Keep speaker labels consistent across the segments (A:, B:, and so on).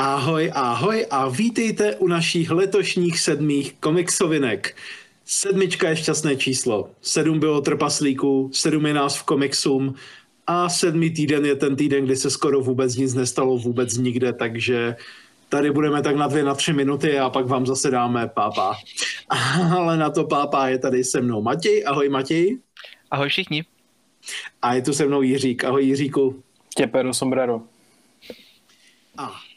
A: Ahoj, ahoj a vítejte u našich letošních sedmých komiksovinek. Sedmička je šťastné číslo. Sedm bylo trpaslíků, sedm je nás v komiksum a sedmý týden je ten týden, kdy se skoro vůbec nic nestalo, vůbec nikde, takže tady budeme tak na dvě, na tři minuty a pak vám zase dáme pápa. Ale na to pápa je tady se mnou Matěj. Ahoj Matěj.
B: Ahoj všichni.
A: A je tu se mnou Jiřík. Ahoj Jiříku.
C: Těperu sombrero.
A: A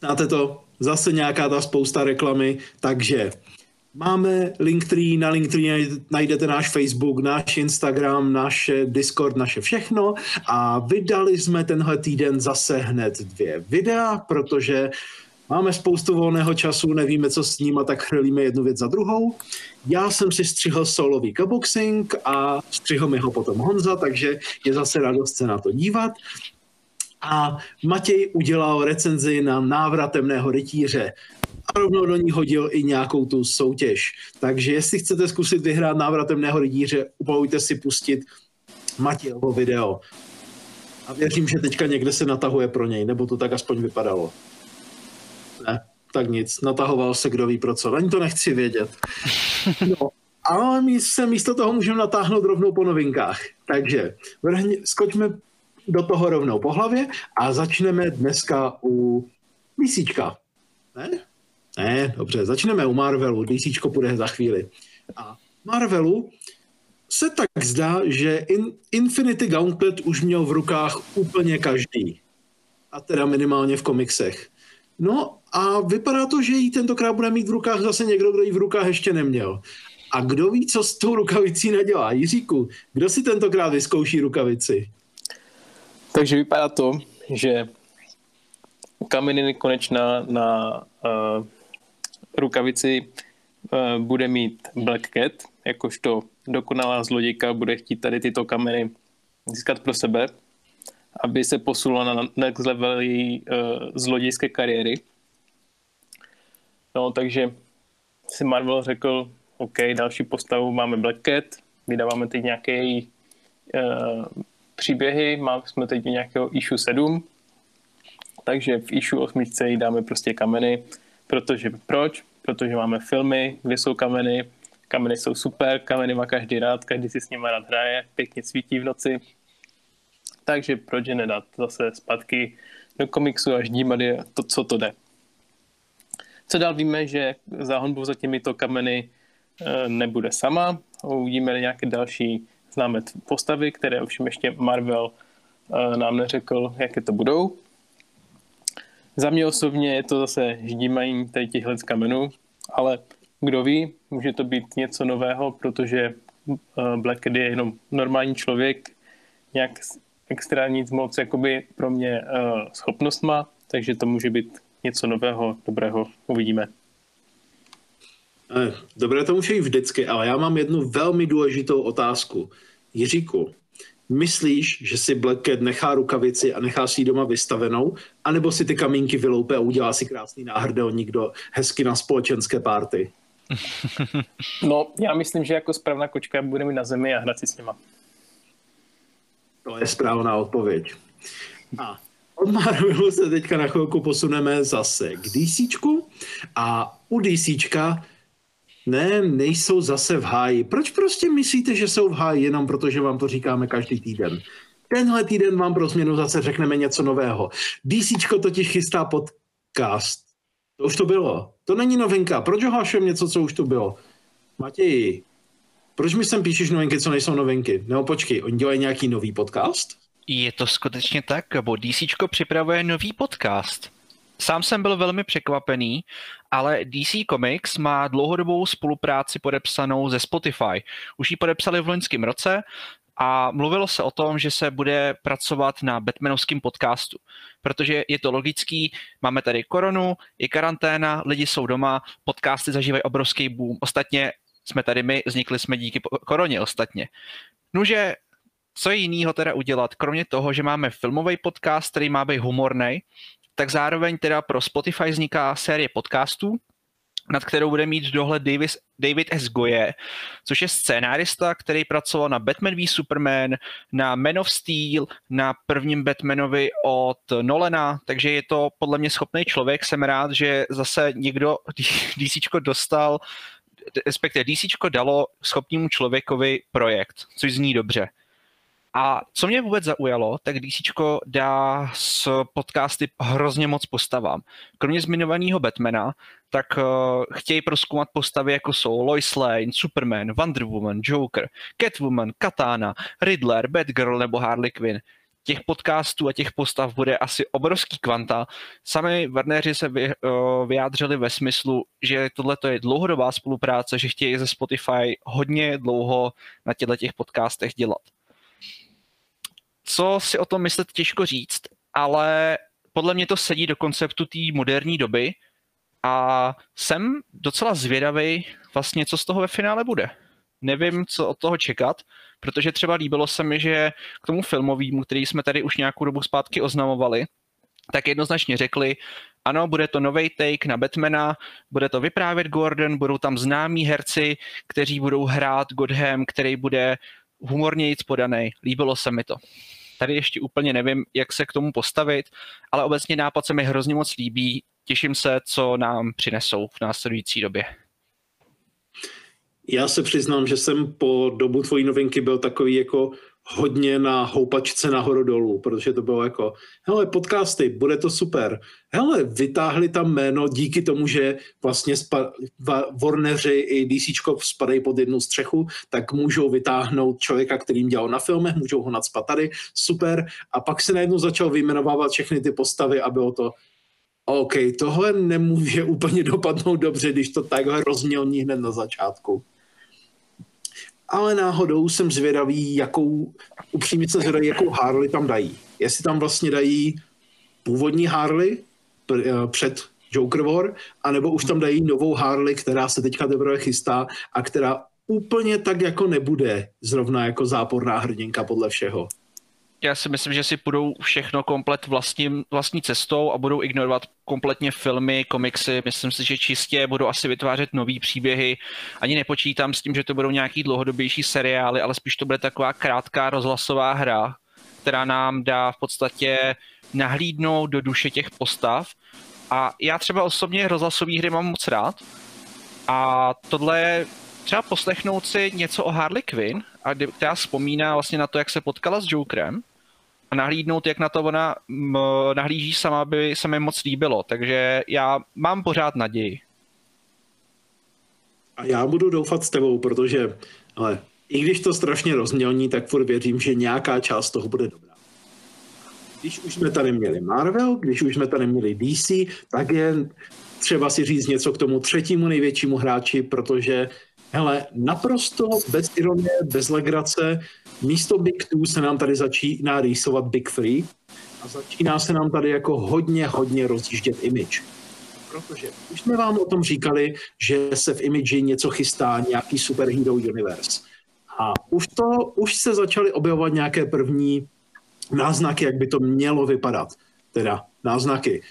A: znáte to? Zase nějaká ta spousta reklamy, takže Máme Linktree, na Linktree najdete náš Facebook, náš Instagram, náš Discord, naše všechno a vydali jsme tenhle týden zase hned dvě videa, protože máme spoustu volného času, nevíme, co s ním a tak chrlíme jednu věc za druhou. Já jsem si střihl solový kaboxing a střihl mi ho potom Honza, takže je zase radost se na to dívat. A Matěj udělal recenzi na návrat temného rytíře a rovnou do ní hodil i nějakou tu soutěž. Takže jestli chcete zkusit vyhrát návratem rytíře, upalujte si pustit Matějovo video. A věřím, že teďka někde se natahuje pro něj, nebo to tak aspoň vypadalo. Ne, tak nic, natahoval se kdo ví pro co, ani to nechci vědět. No, ale my se místo toho můžeme natáhnout rovnou po novinkách. Takže vrhni, skočme do toho rovnou po hlavě a začneme dneska u mísíčka. Ne? Ne, dobře, začneme u Marvelu, DC půjde za chvíli. A Marvelu se tak zdá, že in, Infinity Gauntlet už měl v rukách úplně každý. A teda minimálně v komiksech. No a vypadá to, že ji tentokrát bude mít v rukách zase někdo, kdo ji v rukách ještě neměl. A kdo ví, co s tou rukavicí nedělá? Jiříku, kdo si tentokrát vyzkouší rukavici?
C: Takže vypadá to, že Kameny konečná na uh, rukavici uh, bude mít Black Cat, jakožto dokonalá zlodějka bude chtít tady tyto kameny získat pro sebe, aby se posunula na next level její uh, zlodějské kariéry. No, takže si Marvel řekl, OK, další postavu máme Black Cat, vydáváme teď nějaké její uh, příběhy, máme, jsme teď nějakého issue 7, takže v issue 8 jí dáme prostě kameny, Protože proč? Protože máme filmy, kde jsou kameny, kameny jsou super, kameny má každý rád, každý si s nimi rád hraje, pěkně svítí v noci. Takže proč je nedat zase zpátky do komiksu a ždímat je to, co to jde. Co dál víme, že za honbou za těmito kameny e, nebude sama. Uvidíme nějaké další známé postavy, které ovšem ještě Marvel e, nám neřekl, jaké to budou. Za mě osobně je to zase ždímají tady těchhle z kamenů, ale kdo ví, může to být něco nového, protože eh, Black je jenom normální člověk, nějak extra nic moc jakoby pro mě uh, schopnost má, takže to může být něco nového, dobrého, uvidíme.
A: Eh, dobré to může i vždycky, ale já mám jednu velmi důležitou otázku. Jiříku, Myslíš, že si Black Cat nechá rukavici a nechá si ji doma vystavenou, anebo si ty kamínky vyloupe a udělá si krásný náhrdelník do hezky na společenské párty?
C: No, já myslím, že jako správná kočka bude mít na zemi a hrát si s nima.
A: To je správná odpověď. A od Marvelu se teďka na chvilku posuneme zase k DC a u DC ne, nejsou zase v háji. Proč prostě myslíte, že jsou v háji jenom protože vám to říkáme každý týden? Tenhle týden vám pro změnu zase řekneme něco nového. DC totiž chystá podcast. To už to bylo. To není novinka. Proč ohlašujeme něco, co už to bylo? Matěji, proč mi sem píšeš novinky, co nejsou novinky? Nebo počkej, oni dělají nějaký nový podcast?
B: Je to skutečně tak, bo DC připravuje nový podcast. Sám jsem byl velmi překvapený, ale DC Comics má dlouhodobou spolupráci podepsanou ze Spotify. Už ji podepsali v loňském roce a mluvilo se o tom, že se bude pracovat na Batmanovském podcastu, protože je to logický, máme tady koronu, je karanténa, lidi jsou doma, podcasty zažívají obrovský boom. Ostatně jsme tady my, vznikli jsme díky koroně ostatně. Nože, co je jinýho teda udělat, kromě toho, že máme filmový podcast, který má být humorný, tak zároveň teda pro Spotify vzniká série podcastů, nad kterou bude mít dohled Davis, David S. Goye, což je scénárista, který pracoval na Batman v Superman, na Man of Steel, na prvním Batmanovi od Nolana, takže je to podle mě schopný člověk. Jsem rád, že zase někdo DC dostal, respektive DC dalo schopnému člověkovi projekt, což zní dobře. A co mě vůbec zaujalo, tak DC dá s podcasty hrozně moc postavám. Kromě zmiňovaného Batmana, tak uh, chtějí proskoumat postavy jako jsou Lois Lane, Superman, Wonder Woman, Joker, Catwoman, Katana, Riddler, Batgirl nebo Harley Quinn. Těch podcastů a těch postav bude asi obrovský kvanta. Sami Werneři se vy, uh, vyjádřili ve smyslu, že tohle je dlouhodobá spolupráce, že chtějí ze Spotify hodně dlouho na těchto těch podcastech dělat co si o tom myslet těžko říct, ale podle mě to sedí do konceptu té moderní doby a jsem docela zvědavý vlastně, co z toho ve finále bude. Nevím, co od toho čekat, protože třeba líbilo se mi, že k tomu filmovému, který jsme tady už nějakou dobu zpátky oznamovali, tak jednoznačně řekli, ano, bude to nový take na Batmana, bude to vyprávět Gordon, budou tam známí herci, kteří budou hrát Godham, který bude humornějíc podaný. Líbilo se mi to. Tady ještě úplně nevím, jak se k tomu postavit, ale obecně nápad se mi hrozně moc líbí. Těším se, co nám přinesou v následující době.
A: Já se přiznám, že jsem po dobu tvojí novinky byl takový jako hodně na houpačce nahoru dolů, protože to bylo jako, hele, podcasty, bude to super. Hele, vytáhli tam jméno díky tomu, že vlastně spa, i DC spadají pod jednu střechu, tak můžou vytáhnout člověka, kterým dělal na filmech, můžou ho nadspat tady, super. A pak se najednou začal vyjmenovávat všechny ty postavy a bylo to, OK, tohle nemůže úplně dopadnout dobře, když to takhle rozmělní hned na začátku ale náhodou jsem zvědavý, jakou, upřímně se zvědavý, jakou Harley tam dají. Jestli tam vlastně dají původní Harley eh, před Joker War, anebo už tam dají novou Harley, která se teďka teprve chystá a která úplně tak jako nebude zrovna jako záporná hrdinka podle všeho
B: já si myslím, že si půjdou všechno komplet vlastním, vlastní cestou a budou ignorovat kompletně filmy, komiksy. Myslím si, že čistě budou asi vytvářet nové příběhy. Ani nepočítám s tím, že to budou nějaký dlouhodobější seriály, ale spíš to bude taková krátká rozhlasová hra, která nám dá v podstatě nahlídnout do duše těch postav. A já třeba osobně rozhlasové hry mám moc rád. A tohle je třeba poslechnout si něco o Harley Quinn, a která vzpomíná vlastně na to, jak se potkala s Jokerem, a nahlídnout, jak na to ona nahlíží sama, by se mi moc líbilo. Takže já mám pořád naději.
A: A já budu doufat s tebou, protože ale i když to strašně rozmělní, tak furt věřím, že nějaká část toho bude dobrá. Když už jsme tady měli Marvel, když už jsme tady měli DC, tak je třeba si říct něco k tomu třetímu největšímu hráči, protože hele, naprosto bez ironie, bez legrace, místo Big Two se nám tady začíná rýsovat Big Three a začíná se nám tady jako hodně, hodně rozjíždět image. Protože už jsme vám o tom říkali, že se v image něco chystá, nějaký superhero universe. A už, to, už se začaly objevovat nějaké první náznaky, jak by to mělo vypadat. Teda náznaky.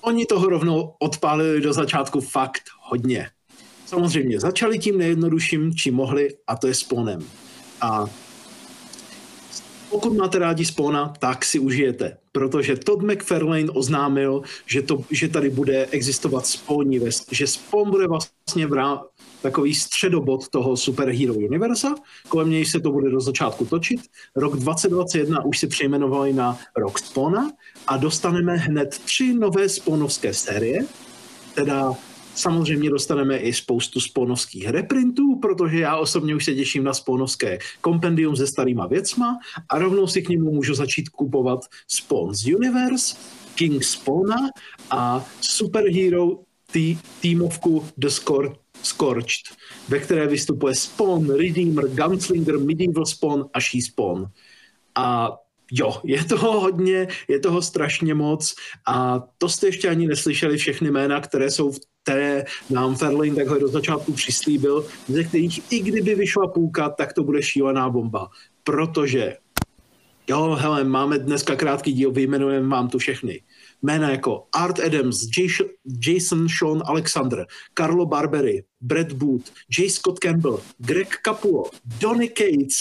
A: Oni toho rovnou odpálili do začátku fakt hodně. Samozřejmě začali tím nejjednodušším, čím mohli, a to je spónem. A pokud máte rádi Spona, tak si užijete, protože Todd McFarlane oznámil, že, to, že tady bude existovat West, že Spawn bude vlastně v takový středobod toho superhero univerza, kolem něj se to bude do začátku točit. Rok 2021 už si přejmenovali na rok Spawna a dostaneme hned tři nové Spawnovské série, teda Samozřejmě dostaneme i spoustu sponovských reprintů, protože já osobně už se těším na sponovské kompendium se starýma věcma a rovnou si k němu můžu začít kupovat Spawns Universe, King Spawna a Superhero tý, týmovku The Score, Scorched, ve které vystupuje Spawn, Redeemer, Gunslinger, Medieval Spawn a She Spawn. A jo, je toho hodně, je toho strašně moc a to jste ještě ani neslyšeli všechny jména, které jsou v které nám Fairlane takhle do začátku přislíbil, ze kterých i kdyby vyšla půlka, tak to bude šílená bomba. Protože, jo, hele, máme dneska krátký díl, vyjmenujeme vám tu všechny. jména jako Art Adams, Jason Sean Alexander, Carlo Barberi, Brad Booth, J. Scott Campbell, Greg Capullo, Donny Cates,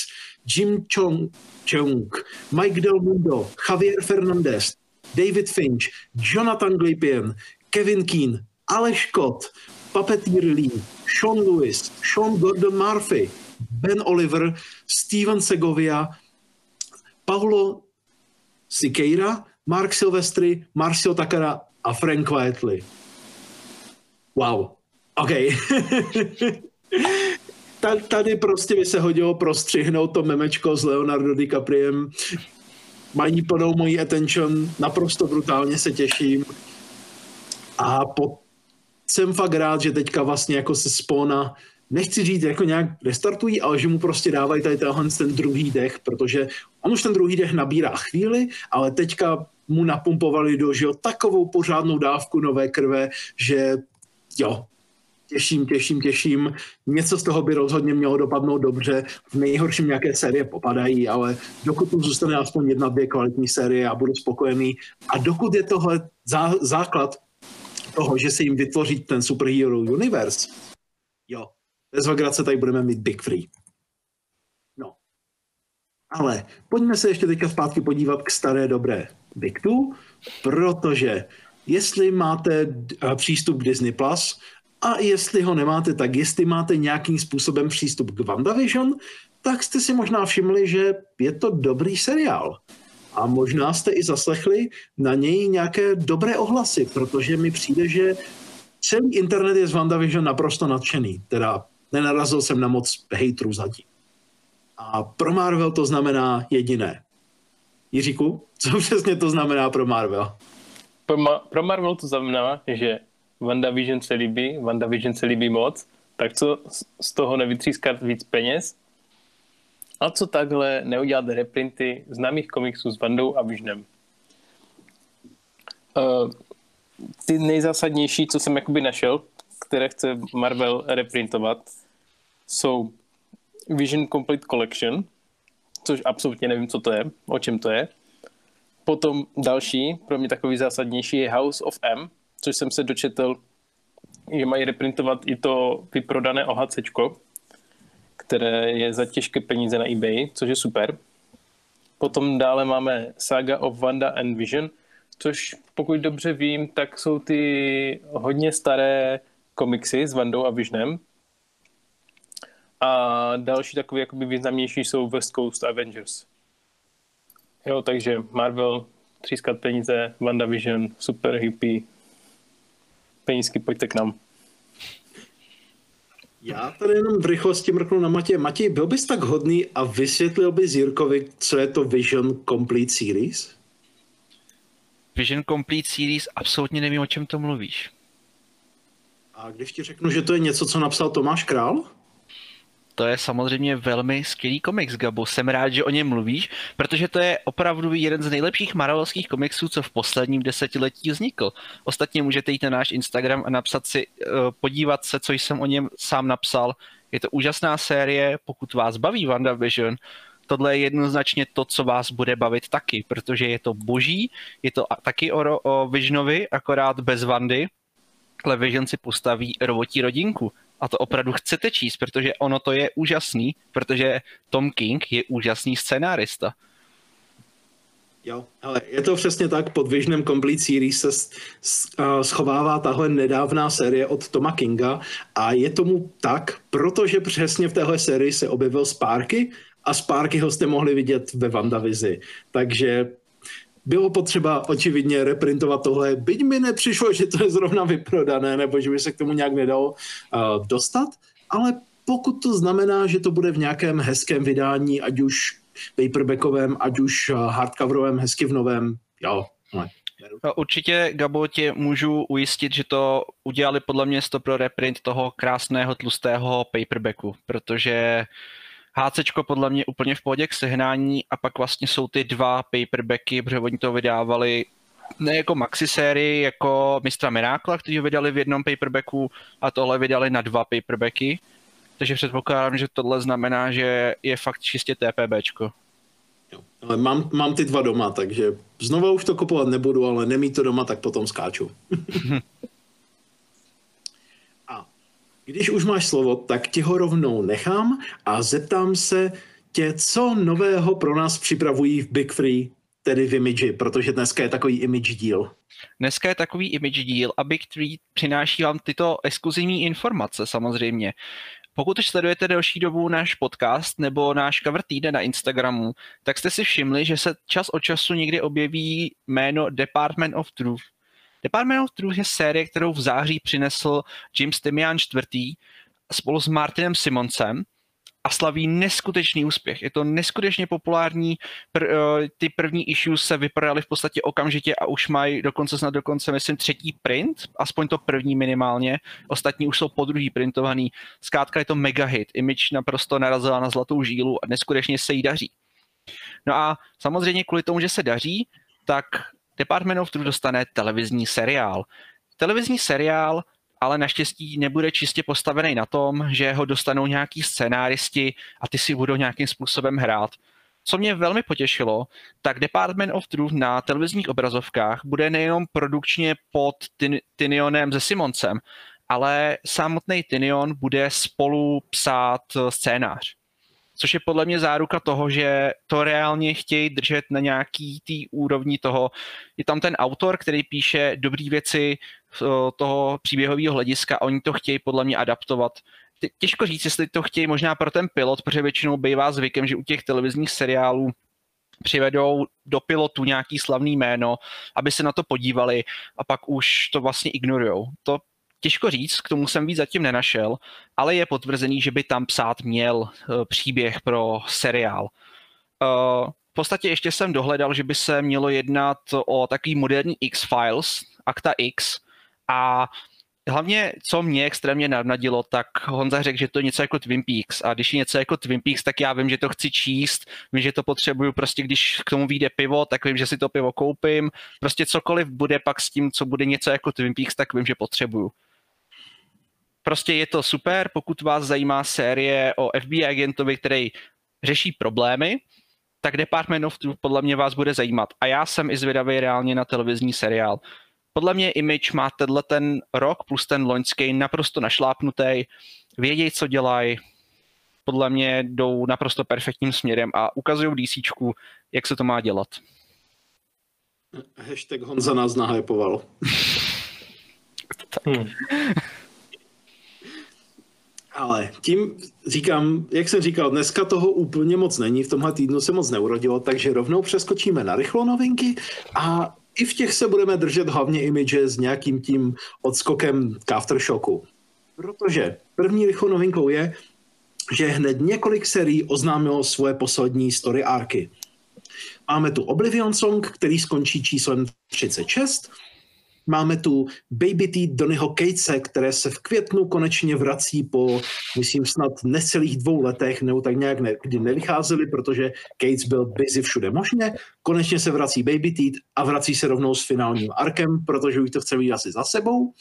A: Jim Chong, Chung, Mike Del Mundo, Javier Fernandez, David Finch, Jonathan Glipian, Kevin Keane, Aleš Scott, Puppeteer Lee, Sean Lewis, Sean Gordon Murphy, Ben Oliver, Steven Segovia, Paulo Siqueira, Mark Silvestri, Marcio Takara a Frank Whiteley. Wow. OK. Tady prostě by se hodilo prostřihnout to memečko s Leonardo DiCapriem. Mají plnou mojí attention, naprosto brutálně se těším. A po... jsem fakt rád, že teďka vlastně jako se spona nechci říct, jako nějak restartují, ale že mu prostě dávají tady tenhle ten druhý dech, protože on už ten druhý dech nabírá chvíli, ale teďka mu napumpovali do jo, takovou pořádnou dávku nové krve, že jo, těším, těším, těším. Něco z toho by rozhodně mělo dopadnout dobře. V nejhorším nějaké série popadají, ale dokud tu zůstane aspoň jedna, dvě kvalitní série a budu spokojený. A dokud je tohle zá, základ toho, že se jim vytvoří ten superhero universe, jo, bez vagráce tady budeme mít Big Free. No. Ale pojďme se ještě teďka zpátky podívat k staré dobré Big Two, protože jestli máte přístup k Disney+, Plus a jestli ho nemáte, tak jestli máte nějakým způsobem přístup k WandaVision, tak jste si možná všimli, že je to dobrý seriál. A možná jste i zaslechli na něj nějaké dobré ohlasy, protože mi přijde, že celý internet je z WandaVision naprosto nadšený. Teda nenarazil jsem na moc hejtrů zatím. A pro Marvel to znamená jediné. Jiříku, co přesně to znamená pro Marvel?
C: Pro, Ma- pro Marvel to znamená, že WandaVision se líbí, WandaVision se líbí moc, tak co z toho nevytřískat víc peněz? A co takhle neudělat reprinty známých komiksů s Vandou a Visionem? Uh, ty nejzásadnější, co jsem jakoby našel, které chce Marvel reprintovat, jsou Vision Complete Collection, což absolutně nevím, co to je, o čem to je. Potom další, pro mě takový zásadnější, je House of M, což jsem se dočetl, že mají reprintovat i to vyprodané OHC, které je za těžké peníze na eBay, což je super. Potom dále máme Saga of Wanda and Vision, což pokud dobře vím, tak jsou ty hodně staré komiksy s Vandou a Visionem, a další takový jakoby významnější jsou West Coast Avengers. Jo, takže Marvel, třískat peníze, WandaVision, super hippie, penízky, pojďte k nám.
A: Já tady jenom v rychlosti mrknu na Matěj. Matěj, byl bys tak hodný a vysvětlil bys Jirkovi, co je to Vision Complete Series?
B: Vision Complete Series, absolutně nevím, o čem to mluvíš.
A: A když ti řeknu, že to je něco, co napsal Tomáš Král?
B: To je samozřejmě velmi skvělý komiks, Gabo. Jsem rád, že o něm mluvíš, protože to je opravdu jeden z nejlepších marvelovských komiksů, co v posledním desetiletí vznikl. Ostatně můžete jít na náš Instagram a napsat si, eh, podívat se, co jsem o něm sám napsal. Je to úžasná série, pokud vás baví WandaVision, tohle je jednoznačně to, co vás bude bavit taky, protože je to boží, je to taky o, o Visionovi, akorát bez Vandy, ale Vision si postaví robotí rodinku a to opravdu chcete číst, protože ono to je úžasný, protože Tom King je úžasný scenárista.
A: Jo, ale je to přesně tak, pod Visionem Complete Series se schovává tahle nedávná série od Toma Kinga a je tomu tak, protože přesně v téhle sérii se objevil Sparky a Sparky ho jste mohli vidět ve Vandavizi. Takže bylo potřeba očividně reprintovat tohle, byť mi nepřišlo, že to je zrovna vyprodané, nebo že by se k tomu nějak nedalo uh, dostat, ale pokud to znamená, že to bude v nějakém hezkém vydání, ať už paperbackovém, ať už hardcoverovém, hezky v novém, jo,
B: no, Určitě, Gabo, tě můžu ujistit, že to udělali podle mě to pro reprint toho krásného tlustého paperbacku, protože HC podle mě úplně v pohodě k sehnání a pak vlastně jsou ty dva paperbacky, protože oni to vydávali ne jako maxi sérii, jako Mistra Mirákla, kteří ho vydali v jednom paperbacku a tohle vydali na dva paperbacky. Takže předpokládám, že tohle znamená, že je fakt čistě TPBčko.
A: Ale mám, mám ty dva doma, takže znova už to kupovat nebudu, ale nemít to doma, tak potom skáču. když už máš slovo, tak ti ho rovnou nechám a zeptám se tě, co nového pro nás připravují v Big Free, tedy v Image, protože dneska je takový image díl.
B: Dneska je takový image díl a Big Tree přináší vám tyto exkluzivní informace samozřejmě. Pokud už sledujete delší dobu náš podcast nebo náš cover týden na Instagramu, tak jste si všimli, že se čas od času někdy objeví jméno Department of Truth. Department of Truth je série, kterou v září přinesl Jim Stemian IV. spolu s Martinem Simoncem a slaví neskutečný úspěch. Je to neskutečně populární, pr, uh, ty první issues se vyprodaly v podstatě okamžitě a už mají dokonce snad dokonce, myslím, třetí print, aspoň to první minimálně, ostatní už jsou po druhý printovaný. Zkrátka je to mega hit, Image naprosto narazila na zlatou žílu a neskutečně se jí daří. No a samozřejmě kvůli tomu, že se daří, tak Department of Truth dostane televizní seriál. Televizní seriál ale naštěstí nebude čistě postavený na tom, že ho dostanou nějaký scenáristi a ty si budou nějakým způsobem hrát. Co mě velmi potěšilo, tak Department of Truth na televizních obrazovkách bude nejenom produkčně pod Tynionem se Simoncem, ale samotný Tynion bude spolu psát scénář. Což je podle mě záruka toho, že to reálně chtějí držet na nějaký tý úrovni toho. Je tam ten autor, který píše dobré věci, toho příběhového hlediska. Oni to chtějí podle mě adaptovat. Těžko říct, jestli to chtějí možná pro ten pilot, protože většinou bývá zvykem, že u těch televizních seriálů přivedou do pilotu nějaký slavný jméno, aby se na to podívali a pak už to vlastně ignorujou. To těžko říct, k tomu jsem víc zatím nenašel, ale je potvrzený, že by tam psát měl eh, příběh pro seriál. Eh, v podstatě ještě jsem dohledal, že by se mělo jednat o takový moderní X-Files, Akta X, a hlavně, co mě extrémně navnadilo, tak Honza řekl, že to je něco jako Twin Peaks. A když je něco jako Twin Peaks, tak já vím, že to chci číst, vím, že to potřebuju prostě, když k tomu vyjde pivo, tak vím, že si to pivo koupím. Prostě cokoliv bude pak s tím, co bude něco jako Twin Peaks, tak vím, že potřebuju. Prostě je to super, pokud vás zajímá série o FBI agentovi, který řeší problémy, tak Department of Truth podle mě vás bude zajímat. A já jsem i zvědavý reálně na televizní seriál podle mě Image má tenhle ten rok plus ten loňský naprosto našlápnutý, vědějí, co dělají, podle mě jdou naprosto perfektním směrem a ukazují DC, jak se to má dělat.
A: Hashtag Honza nás nahypoval. hmm. Ale tím říkám, jak jsem říkal, dneska toho úplně moc není, v tomhle týdnu se moc neurodilo, takže rovnou přeskočíme na rychlo novinky a i v těch se budeme držet hlavně image s nějakým tím odskokem k Aftershocku. Protože první rychlou novinkou je, že hned několik serií oznámilo svoje poslední story arky. Máme tu Oblivion Song, který skončí číslem 36, Máme tu Baby T Donnyho Catese, které se v květnu konečně vrací po, myslím, snad necelých dvou letech, nebo tak nějak ne, kdy nevycházeli, protože Cates byl busy všude možně. Konečně se vrací Baby T a vrací se rovnou s finálním arkem, protože už to chce mít asi za sebou.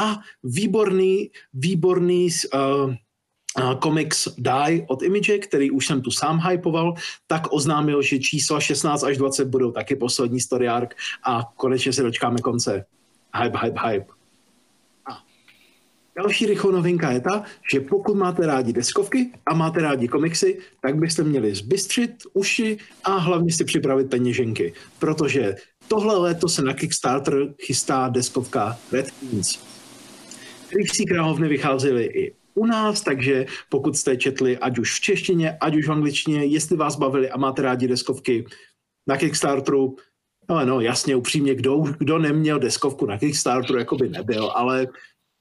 A: A výborný, výborný uh, Comics Die od Image, který už jsem tu sám hypoval, tak oznámil, že čísla 16 až 20 budou taky poslední story arc a konečně se dočkáme konce hype, hype, hype. A další rychlou novinka je ta, že pokud máte rádi deskovky a máte rádi komiksy, tak byste měli zbystřit uši a hlavně si připravit peněženky, protože tohle léto se na Kickstarter chystá deskovka Red Queens. Rýchsí královny vycházely i u nás, takže pokud jste četli ať už v češtině, ať už v angličtině, jestli vás bavili a máte rádi deskovky na Kickstarteru, ale no, jasně, upřímně, kdo, kdo neměl deskovku na Kickstarteru, jako by nebyl, ale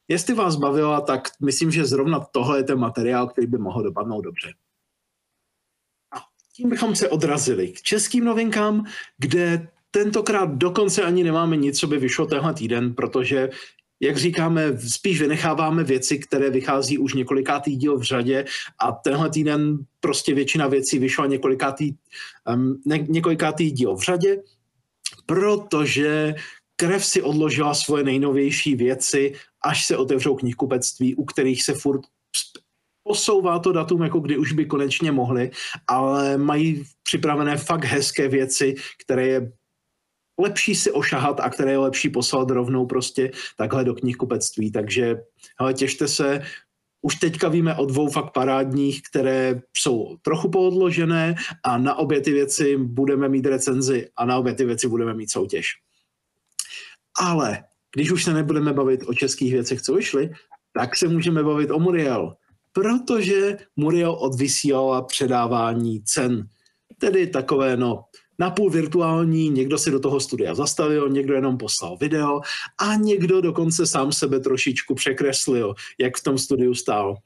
A: jestli vás bavila, tak myslím, že zrovna tohle je ten materiál, který by mohl dopadnout dobře. A tím bychom se odrazili k českým novinkám, kde tentokrát dokonce ani nemáme nic, co by vyšlo tenhle týden, protože jak říkáme, spíš vynecháváme věci, které vychází už několikátý díl v řadě a tenhle týden prostě většina věcí vyšla několikátý, um, ne, několikátý díl v řadě protože krev si odložila svoje nejnovější věci, až se otevřou knihkupectví, u kterých se furt posouvá to datum, jako kdy už by konečně mohli, ale mají připravené fakt hezké věci, které je lepší si ošahat a které je lepší poslat rovnou prostě takhle do knihkupectví. Takže hele, těšte se, už teďka víme o dvou fakt parádních, které jsou trochu poodložené a na obě ty věci budeme mít recenzi a na obě ty věci budeme mít soutěž. Ale když už se nebudeme bavit o českých věcech, co vyšly, tak se můžeme bavit o Muriel, protože Muriel odvysílala předávání cen. Tedy takové, no, napůl virtuální, někdo si do toho studia zastavil, někdo jenom poslal video a někdo dokonce sám sebe trošičku překreslil, jak v tom studiu stál.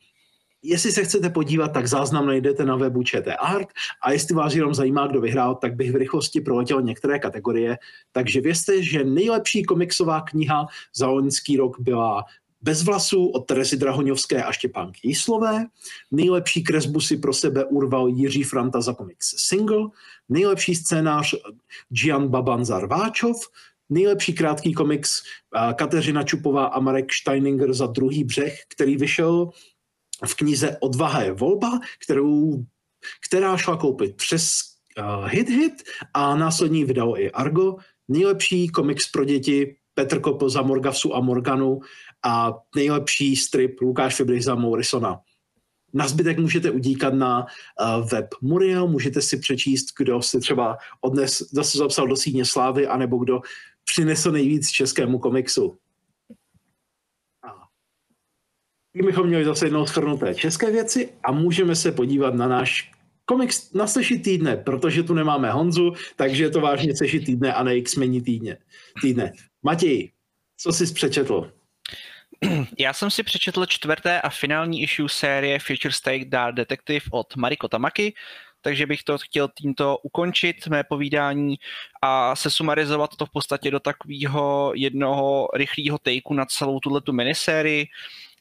A: Jestli se chcete podívat, tak záznam najdete na webu ČT Art a jestli vás jenom zajímá, kdo vyhrál, tak bych v rychlosti proletěl některé kategorie. Takže vězte, že nejlepší komiksová kniha za loňský rok byla bez vlasů od Teresy Drahoňovské a Štěpánky Jíslové. Nejlepší kresbu si pro sebe urval Jiří Franta za komiks Single. Nejlepší scénář Gian Baban Zarváčov. Nejlepší krátký komiks Kateřina Čupová a Marek Steininger za druhý břeh, který vyšel v knize Odvaha je volba, kterou, která šla koupit přes uh, Hit Hit a následně vydal i Argo. Nejlepší komiks pro děti Petr Kopl za Morgasu a Morganu a nejlepší strip Lukáš Fibrich za Morrisona. Na zbytek můžete udíkat na uh, web Muriel, můžete si přečíst, kdo si třeba odnes, zase zapsal do síně slávy, anebo kdo přinesl nejvíc českému komiksu. Tím bychom měli zase jednou schrnuté české věci a můžeme se podívat na náš komiks na seši týdne, protože tu nemáme Honzu, takže je to vážně seši týdne a ne x týdne. týdne. Matěj, co jsi přečetl?
B: Já jsem si přečetl čtvrté a finální issue série Future State Dark Detective od Mariko Tamaki, takže bych to chtěl tímto ukončit, mé povídání a se sumarizovat to v podstatě do takového jednoho rychlého takeu na celou tuto minisérii.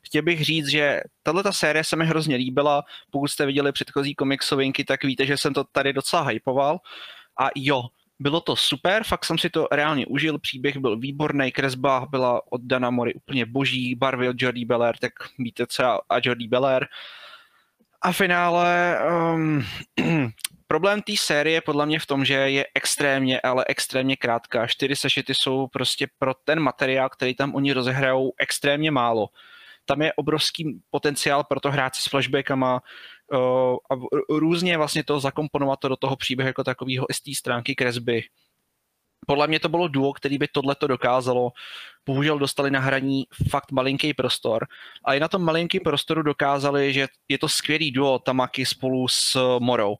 B: Chtěl bych říct, že tahle ta série se mi hrozně líbila. Pokud jste viděli předchozí komiksovinky, tak víte, že jsem to tady docela hypoval. A jo, bylo to super, fakt jsem si to reálně užil, příběh byl výborný, kresba byla od Dana Mori úplně boží, barvy od Jordi Beller, tak víte co a Jordi Beller. A finále, um, problém té série je podle mě v tom, že je extrémně, ale extrémně krátká. Čtyři sešity jsou prostě pro ten materiál, který tam oni rozehrajou, extrémně málo tam je obrovský potenciál pro to hrát si s flashbackama a různě vlastně to zakomponovat to do toho příběhu jako takového z té stránky kresby. Podle mě to bylo duo, který by tohle to dokázalo. Bohužel dostali na hraní fakt malinký prostor. A i na tom malinký prostoru dokázali, že je to skvělý duo Tamaki spolu s Morou.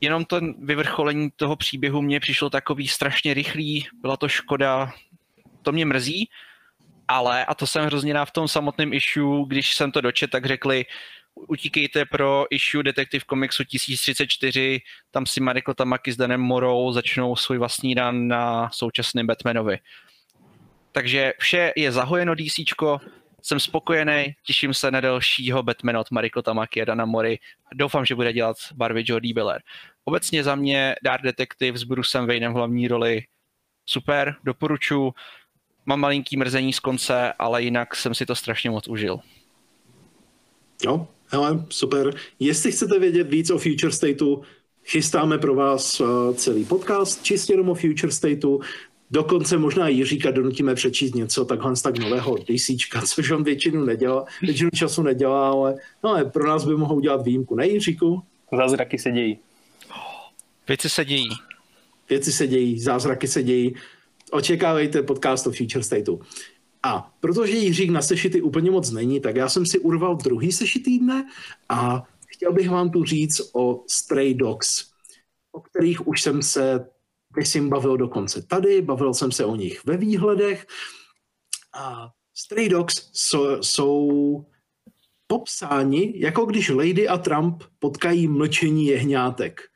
B: Jenom to vyvrcholení toho příběhu mě přišlo takový strašně rychlý, byla to škoda, to mě mrzí, ale, a to jsem hrozně v tom samotném issue, když jsem to dočet, tak řekli, utíkejte pro issue Detective Comicsu 1034, tam si Mariko Tamaki s Danem Morou začnou svůj vlastní run na současném Batmanovi. Takže vše je zahojeno DC, jsem spokojený, těším se na dalšího Batmana od Mariko Tamaki a Dana Mori. Doufám, že bude dělat barvy Jodie Biller. Obecně za mě Dark Detective s Brucem Waynem v hlavní roli super, doporučuji mám malinký mrzení z konce, ale jinak jsem si to strašně moc užil.
A: Jo, hele, super. Jestli chcete vědět víc o Future Stateu, chystáme pro vás uh, celý podcast čistě jenom o Future Stateu. Dokonce možná Jiříka donutíme přečíst něco takhle tak nového DC, což on většinu nedělá, většinu času nedělá, ale, no, ale pro nás by mohl udělat výjimku. Ne, Jiříku?
C: Zázraky se dějí.
B: Věci se dějí.
A: Věci se dějí, zázraky se dějí očekávejte podcast o Future Stateu. A protože Jiřík na sešity úplně moc není, tak já jsem si urval druhý sešit týdne a chtěl bych vám tu říct o Stray Dogs, o kterých už jsem se, myslím, bavil dokonce tady, bavil jsem se o nich ve výhledech. A Stray Dogs jsou, jsou popsáni, jako když Lady a Trump potkají mlčení jehňátek.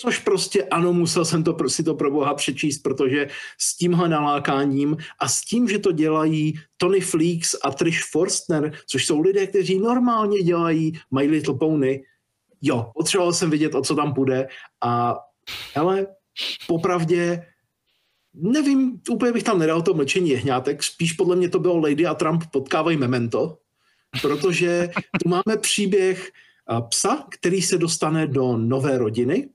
A: Což prostě ano, musel jsem to si to pro boha přečíst, protože s tímhle nalákáním a s tím, že to dělají Tony Fleeks a Trish Forstner, což jsou lidé, kteří normálně dělají My Little Pony, jo, potřeboval jsem vidět, o co tam půjde. A hele, popravdě nevím, úplně bych tam nedal to mlčení jehňátek, spíš podle mě to bylo Lady a Trump potkávají Memento, protože tu máme příběh psa, který se dostane do nové rodiny,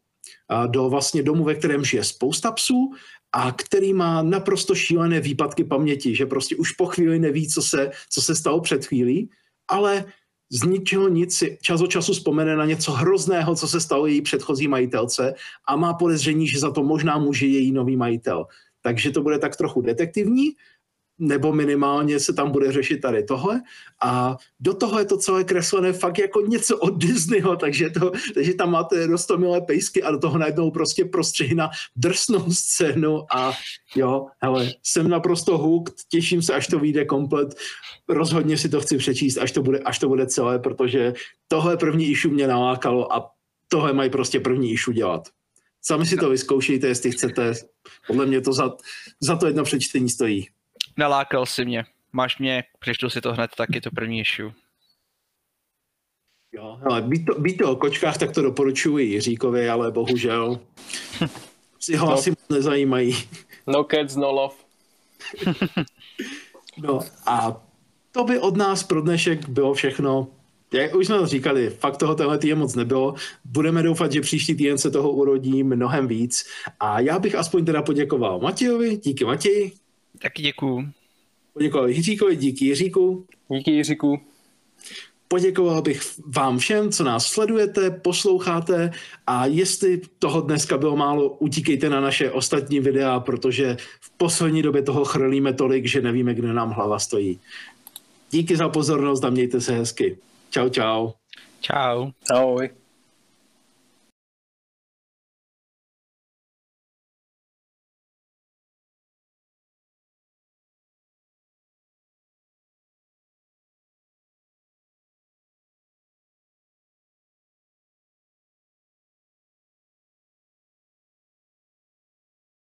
A: do vlastně domu, ve kterém žije spousta psů a který má naprosto šílené výpadky paměti, že prostě už po chvíli neví, co se, co se stalo před chvílí, ale z ničeho nic si čas od času vzpomene na něco hrozného, co se stalo její předchozí majitelce a má podezření, že za to možná může její nový majitel. Takže to bude tak trochu detektivní, nebo minimálně se tam bude řešit tady tohle. A do toho je to celé kreslené fakt jako něco od Disneyho, takže, to, takže tam máte rostomilé pejsky a do toho najednou prostě prostřihy na drsnou scénu a jo, hele, jsem naprosto hooked, těším se, až to vyjde komplet, rozhodně si to chci přečíst, až to bude, až to bude celé, protože tohle první išu mě nalákalo a tohle mají prostě první išu dělat. Sami si to vyzkoušejte, jestli chcete. Podle mě to za, za to jedno přečtení stojí.
B: Nalákal si mě. Máš mě, přečtu si to hned taky, to první issue.
A: Jo, ale být to, být to o kočkách, tak to doporučuji Jiříkovi, ale bohužel si ho no. asi nezajímají.
C: No cats, no love.
A: no a to by od nás pro dnešek bylo všechno. Jak už jsme říkali, fakt toho tenhle týden moc nebylo. Budeme doufat, že příští týden se toho urodí mnohem víc. A já bych aspoň teda poděkoval Matějovi. Díky Matěji.
B: Taky děkuju.
A: Poděkoval Jiříkovi, díky Jiříku.
C: Díky Jiříku.
A: Poděkoval bych vám všem, co nás sledujete, posloucháte a jestli toho dneska bylo málo, utíkejte na naše ostatní videa, protože v poslední době toho chrlíme tolik, že nevíme, kde nám hlava stojí. Díky za pozornost a mějte se hezky. Čau, čau.
B: Čau.
C: Ahoj.